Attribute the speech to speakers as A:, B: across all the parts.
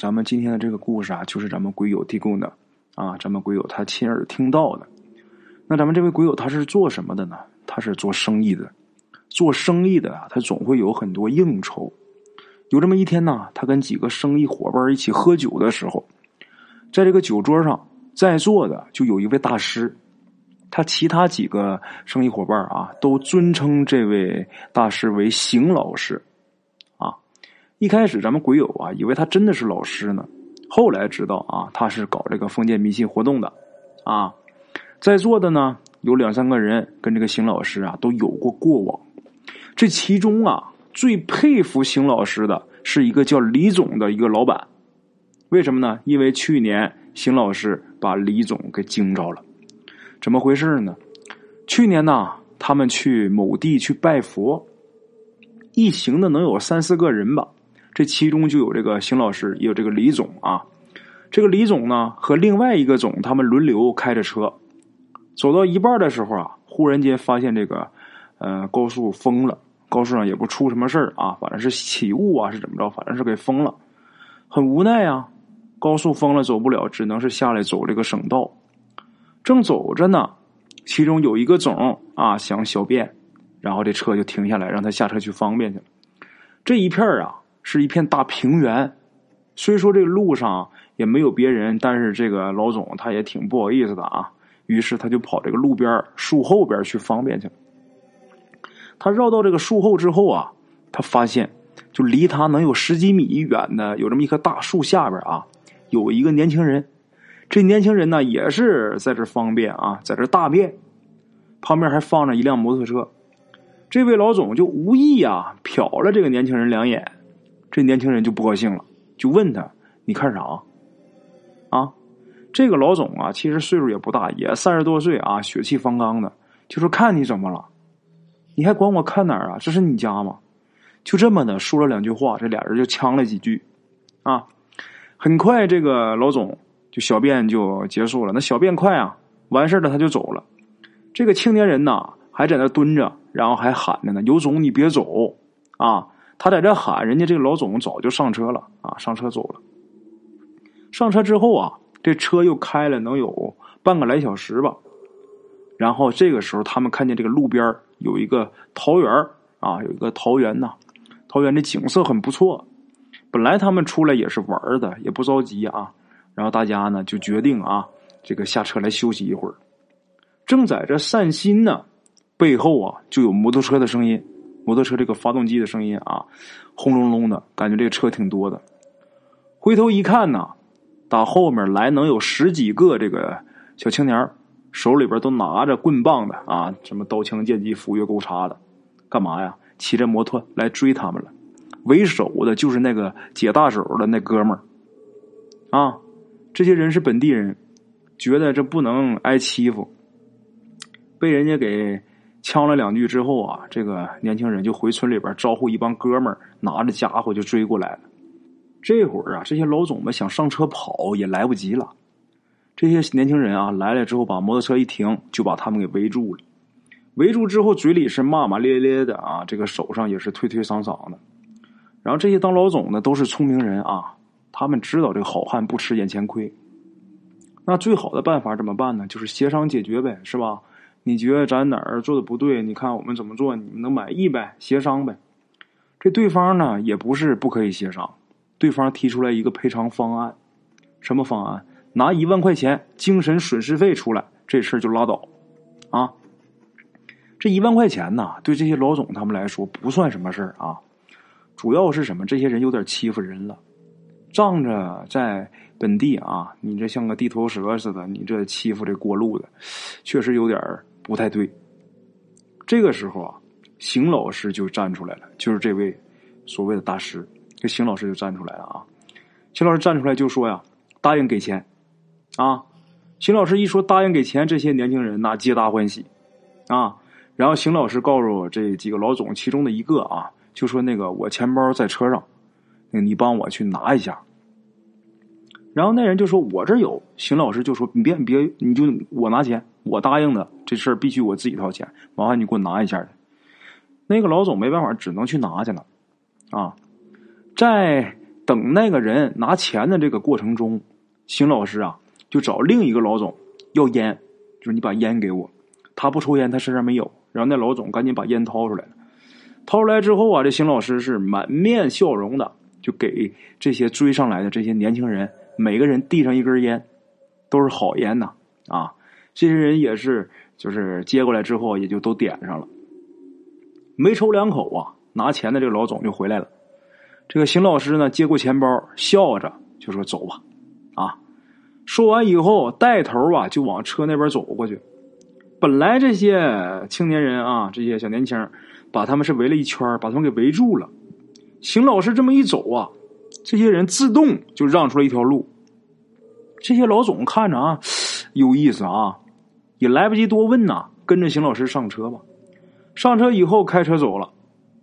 A: 咱们今天的这个故事啊，就是咱们鬼友提供的啊，咱们鬼友他亲耳听到的。那咱们这位鬼友他是做什么的呢？他是做生意的。做生意的啊，他总会有很多应酬。有这么一天呢，他跟几个生意伙伴一起喝酒的时候，在这个酒桌上，在座的就有一位大师。他其他几个生意伙伴啊，都尊称这位大师为邢老师。一开始咱们鬼友啊，以为他真的是老师呢。后来知道啊，他是搞这个封建迷信活动的。啊，在座的呢，有两三个人跟这个邢老师啊都有过过往。这其中啊，最佩服邢老师的是一个叫李总的一个老板。为什么呢？因为去年邢老师把李总给惊着了。怎么回事呢？去年呢，他们去某地去拜佛，一行的能有三四个人吧。这其中就有这个邢老师，也有这个李总啊。这个李总呢，和另外一个总，他们轮流开着车，走到一半的时候啊，忽然间发现这个呃高速封了。高速上也不出什么事儿啊，反正是起雾啊，是怎么着？反正是给封了，很无奈啊。高速封了，走不了，只能是下来走这个省道。正走着呢，其中有一个总啊想小便，然后这车就停下来，让他下车去方便去了。这一片啊是一片大平原，虽说这个路上也没有别人，但是这个老总他也挺不好意思的啊。于是他就跑这个路边树后边去方便去了。他绕到这个树后之后啊，他发现就离他能有十几米远的有这么一棵大树下边啊，有一个年轻人。这年轻人呢也是在这方便啊，在这大便，旁边还放着一辆摩托车。这位老总就无意啊瞟了这个年轻人两眼，这年轻人就不高兴了，就问他：“你看啥？”啊，这个老总啊其实岁数也不大，也三十多岁啊，血气方刚的，就说：“看你怎么了？”你还管我看哪儿啊？这是你家吗？就这么的说了两句话，这俩人就呛了几句，啊，很快这个老总就小便就结束了。那小便快啊，完事儿了他就走了。这个青年人呐还在那蹲着，然后还喊着呢：“有种你别走啊！”他在这喊，人家这个老总早就上车了啊，上车走了。上车之后啊，这车又开了能有半个来小时吧。然后这个时候，他们看见这个路边有一个桃园啊，有一个桃园呐，桃园的景色很不错。本来他们出来也是玩的，也不着急啊。然后大家呢就决定啊，这个下车来休息一会儿。正在这散心呢，背后啊就有摩托车的声音，摩托车这个发动机的声音啊，轰隆隆的感觉这个车挺多的。回头一看呢，打后面来能有十几个这个小青年手里边都拿着棍棒的啊，什么刀枪剑戟斧钺钩叉的，干嘛呀？骑着摩托来追他们了。为首的就是那个解大手的那哥们儿啊。这些人是本地人，觉得这不能挨欺负，被人家给呛了两句之后啊，这个年轻人就回村里边招呼一帮哥们儿，拿着家伙就追过来了。这会儿啊，这些老总们想上车跑也来不及了。这些年轻人啊来了之后，把摩托车一停，就把他们给围住了。围住之后，嘴里是骂骂咧咧的啊，这个手上也是推推搡搡的。然后这些当老总的都是聪明人啊，他们知道这个好汉不吃眼前亏。那最好的办法怎么办呢？就是协商解决呗，是吧？你觉得咱哪儿做的不对？你看我们怎么做，你们能满意呗？协商呗。这对方呢也不是不可以协商，对方提出来一个赔偿方案，什么方案？拿一万块钱精神损失费出来，这事儿就拉倒，啊，这一万块钱呐，对这些老总他们来说不算什么事儿啊。主要是什么？这些人有点欺负人了，仗着在本地啊，你这像个地头蛇似的，你这欺负这过路的，确实有点不太对。这个时候啊，邢老师就站出来了，就是这位所谓的大师，这邢老师就站出来了啊。邢老师站出来就说呀，答应给钱。啊，邢老师一说答应给钱，这些年轻人那皆大欢喜，啊，然后邢老师告诉我这几个老总其中的一个啊，就说那个我钱包在车上，你帮我去拿一下。然后那人就说我这有，邢老师就说你别你别你就我拿钱，我答应的这事儿必须我自己掏钱，麻烦你给我拿一下去。那个老总没办法，只能去拿去了，啊，在。等那个人拿钱的这个过程中，邢老师啊就找另一个老总要烟，就是你把烟给我。他不抽烟，他身上没有。然后那老总赶紧把烟掏出来了。掏出来之后啊，这邢老师是满面笑容的，就给这些追上来的这些年轻人每个人递上一根烟，都是好烟呐啊！这些人也是，就是接过来之后也就都点上了。没抽两口啊，拿钱的这个老总就回来了。这个邢老师呢，接过钱包，笑着就说：“走吧，啊！”说完以后，带头啊就往车那边走过去。本来这些青年人啊，这些小年轻，把他们是围了一圈，把他们给围住了。邢老师这么一走啊，这些人自动就让出了一条路。这些老总看着啊，有意思啊，也来不及多问呐，跟着邢老师上车吧。上车以后开车走了，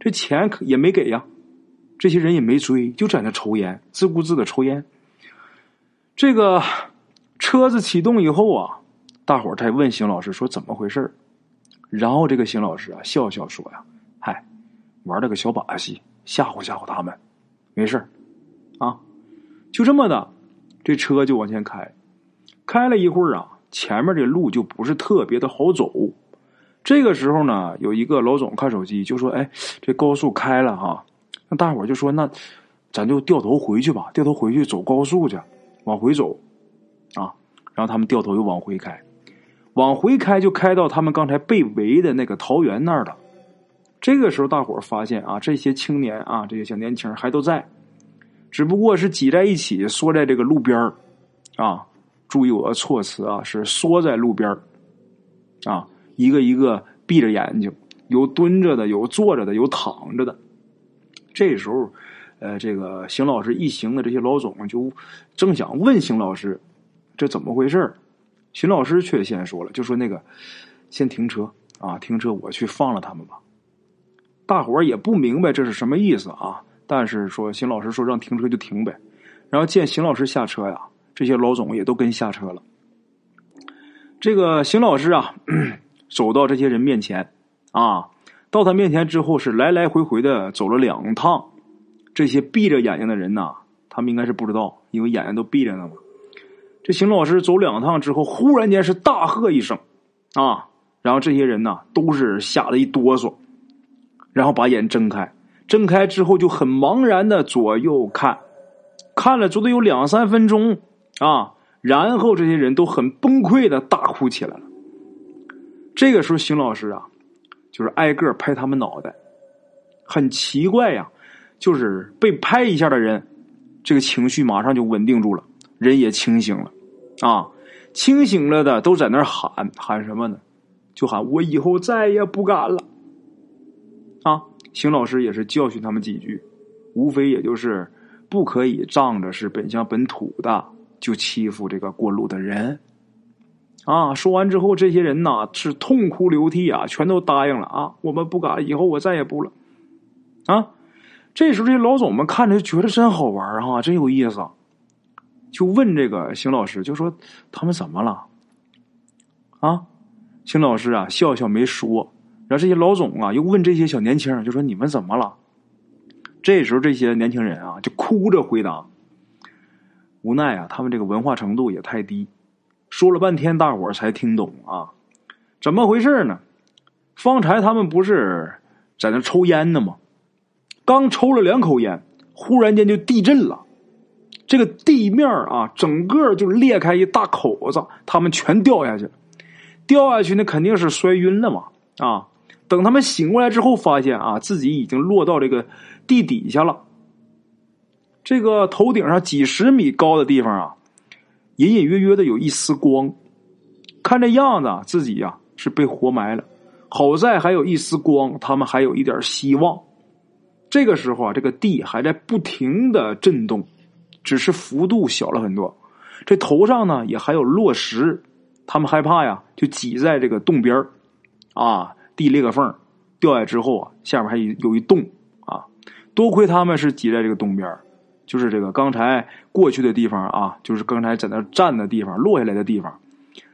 A: 这钱也没给呀。这些人也没追，就在那抽烟，自顾自的抽烟。这个车子启动以后啊。大伙儿才问邢老师说怎么回事然后这个邢老师啊笑笑说呀：“嗨，玩了个小把戏，吓唬吓唬他们，没事。”就这么的，这车就往前开。开了一会儿啊，前面这路就不是特别的好走。这个时候呢，有一个老总看手机就说：“哎，这高速开了哈。”那大伙儿就说：“那咱就掉头回去吧，掉头回去走高速去，往回走啊。”然后他们掉头又往回开。往回开，就开到他们刚才被围的那个桃园那儿了。这个时候，大伙儿发现啊，这些青年啊，这些小年轻还都在，只不过是挤在一起，缩在这个路边啊，注意我的措辞啊，是缩在路边啊，一个一个闭着眼睛，有蹲着的，有坐着的，有躺着的。这时候，呃，这个邢老师一行的这些老总就正想问邢老师，这怎么回事邢老师却先说了，就说那个先停车啊，停车，我去放了他们吧。大伙儿也不明白这是什么意思啊，但是说邢老师说让停车就停呗。然后见邢老师下车呀，这些老总也都跟下车了。这个邢老师啊，走到这些人面前啊，到他面前之后是来来回回的走了两趟。这些闭着眼睛的人呐，他们应该是不知道，因为眼睛都闭着呢嘛。这邢老师走两趟之后，忽然间是大喝一声，啊！然后这些人呢都是吓得一哆嗦，然后把眼睁开，睁开之后就很茫然的左右看，看了足足有两三分钟，啊！然后这些人都很崩溃的大哭起来了。这个时候，邢老师啊，就是挨个拍他们脑袋，很奇怪呀，就是被拍一下的人，这个情绪马上就稳定住了，人也清醒了。啊，清醒了的都在那喊喊什么呢？就喊我以后再也不敢了。啊，邢老师也是教训他们几句，无非也就是不可以仗着是本乡本土的就欺负这个过路的人。啊，说完之后，这些人呐是痛哭流涕啊，全都答应了啊，我们不敢，以后我再也不了。啊，这时候这老总们看着觉得真好玩啊，真有意思。就问这个邢老师，就说他们怎么了？啊，邢老师啊，笑笑没说。然后这些老总啊，又问这些小年轻，就说你们怎么了？这时候这些年轻人啊，就哭着回答。无奈啊，他们这个文化程度也太低，说了半天，大伙儿才听懂啊，怎么回事呢？方才他们不是在那抽烟呢吗？刚抽了两口烟，忽然间就地震了。这个地面啊，整个就裂开一大口子，他们全掉下去了。掉下去那肯定是摔晕了嘛啊！等他们醒过来之后，发现啊，自己已经落到这个地底下了。这个头顶上几十米高的地方啊，隐隐约约的有一丝光。看这样子，啊自己呀是被活埋了。好在还有一丝光，他们还有一点希望。这个时候啊，这个地还在不停的震动。只是幅度小了很多，这头上呢也还有落石，他们害怕呀，就挤在这个洞边啊，地裂个缝，掉下来之后啊，下面还有有一洞啊，多亏他们是挤在这个洞边就是这个刚才过去的地方啊，就是刚才在那站的地方落下来的地方，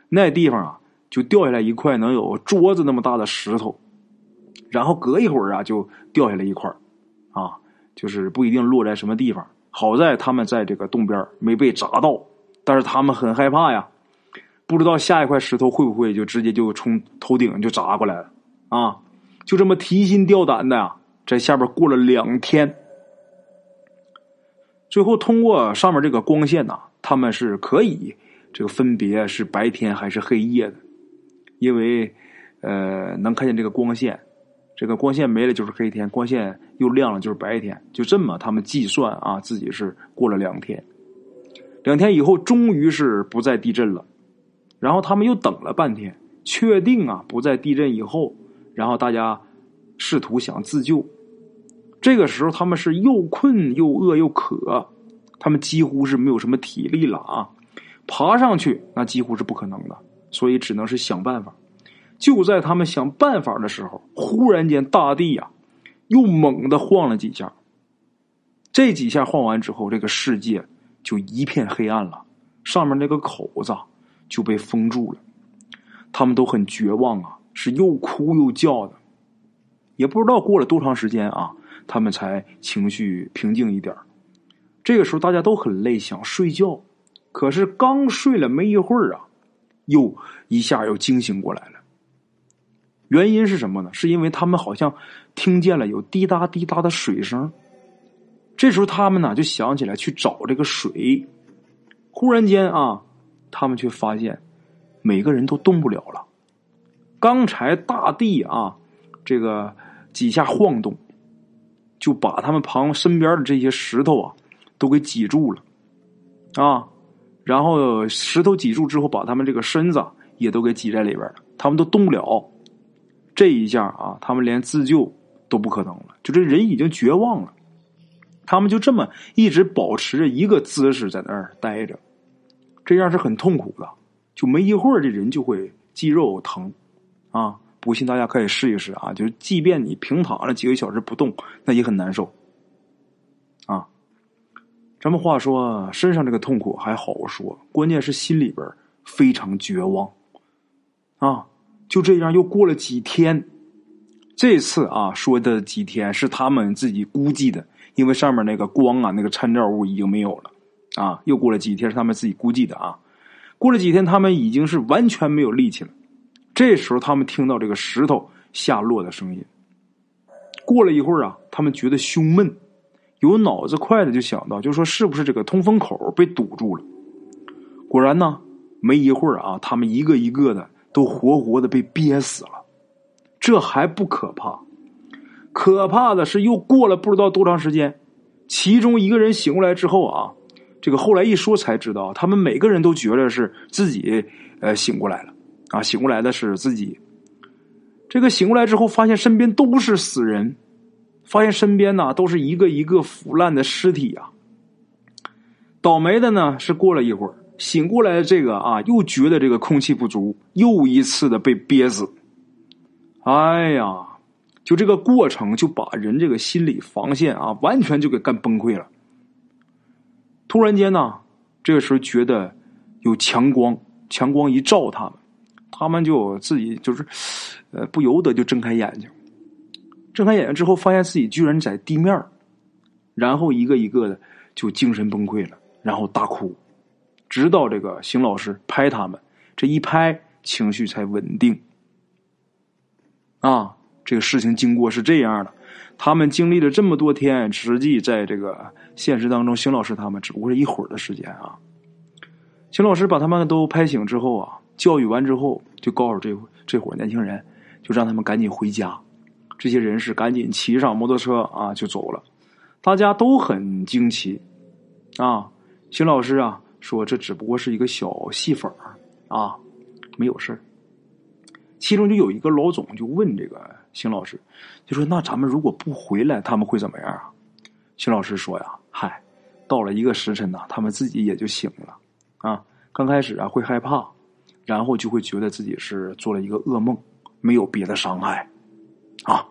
A: 那地方啊就掉下来一块能有桌子那么大的石头，然后隔一会儿啊就掉下来一块啊，就是不一定落在什么地方。好在他们在这个洞边没被砸到，但是他们很害怕呀，不知道下一块石头会不会就直接就从头顶就砸过来了啊！就这么提心吊胆的呀，在下边过了两天，最后通过上面这个光线呐，他们是可以这个分别是白天还是黑夜的，因为呃能看见这个光线。这个光线没了就是黑天，光线又亮了就是白天，就这么他们计算啊，自己是过了两天。两天以后，终于是不再地震了。然后他们又等了半天，确定啊不再地震以后，然后大家试图想自救。这个时候他们是又困又饿又渴，他们几乎是没有什么体力了啊，爬上去那几乎是不可能的，所以只能是想办法。就在他们想办法的时候，忽然间大地呀，又猛地晃了几下。这几下晃完之后，这个世界就一片黑暗了，上面那个口子就被封住了。他们都很绝望啊，是又哭又叫的。也不知道过了多长时间啊，他们才情绪平静一点这个时候大家都很累，想睡觉，可是刚睡了没一会儿啊，又一下又惊醒过来了。原因是什么呢？是因为他们好像听见了有滴答滴答的水声。这时候他们呢就想起来去找这个水。忽然间啊，他们却发现每个人都动不了了。刚才大地啊，这个几下晃动，就把他们旁身边的这些石头啊都给挤住了啊。然后石头挤住之后，把他们这个身子也都给挤在里边了，他们都动不了。这一下啊，他们连自救都不可能了，就这人已经绝望了。他们就这么一直保持着一个姿势在那儿待着，这样是很痛苦的。就没一会儿，这人就会肌肉疼啊！不信大家可以试一试啊！就是即便你平躺了几个小时不动，那也很难受啊。咱们话说，身上这个痛苦还好说，关键是心里边非常绝望啊。就这样又过了几天，这次啊说的几天是他们自己估计的，因为上面那个光啊，那个参照物已经没有了啊。又过了几天是他们自己估计的啊。过了几天，他们已经是完全没有力气了。这时候他们听到这个石头下落的声音。过了一会儿啊，他们觉得胸闷，有脑子快的就想到，就说是不是这个通风口被堵住了？果然呢，没一会儿啊，他们一个一个的。都活活的被憋死了，这还不可怕，可怕的是又过了不知道多长时间，其中一个人醒过来之后啊，这个后来一说才知道，他们每个人都觉得是自己呃醒过来了啊，醒过来的是自己。这个醒过来之后，发现身边都是死人，发现身边呢都是一个一个腐烂的尸体啊。倒霉的呢是过了一会儿。醒过来的这个啊，又觉得这个空气不足，又一次的被憋死。哎呀，就这个过程就把人这个心理防线啊，完全就给干崩溃了。突然间呢，这个时候觉得有强光，强光一照他们，他们就自己就是，呃，不由得就睁开眼睛。睁开眼睛之后，发现自己居然在地面然后一个一个的就精神崩溃了，然后大哭。直到这个邢老师拍他们，这一拍情绪才稳定。啊，这个事情经过是这样的，他们经历了这么多天，实际在这个现实当中，邢老师他们只不过是一会儿的时间啊。邢老师把他们都拍醒之后啊，教育完之后，就告诉这这伙年轻人，就让他们赶紧回家。这些人是赶紧骑上摩托车啊，就走了。大家都很惊奇啊，邢老师啊。说这只不过是一个小戏粉啊，没有事其中就有一个老总就问这个邢老师，就说：“那咱们如果不回来，他们会怎么样啊？”邢老师说：“呀，嗨，到了一个时辰呢，他们自己也就醒了啊。刚开始啊会害怕，然后就会觉得自己是做了一个噩梦没有别的伤害。啊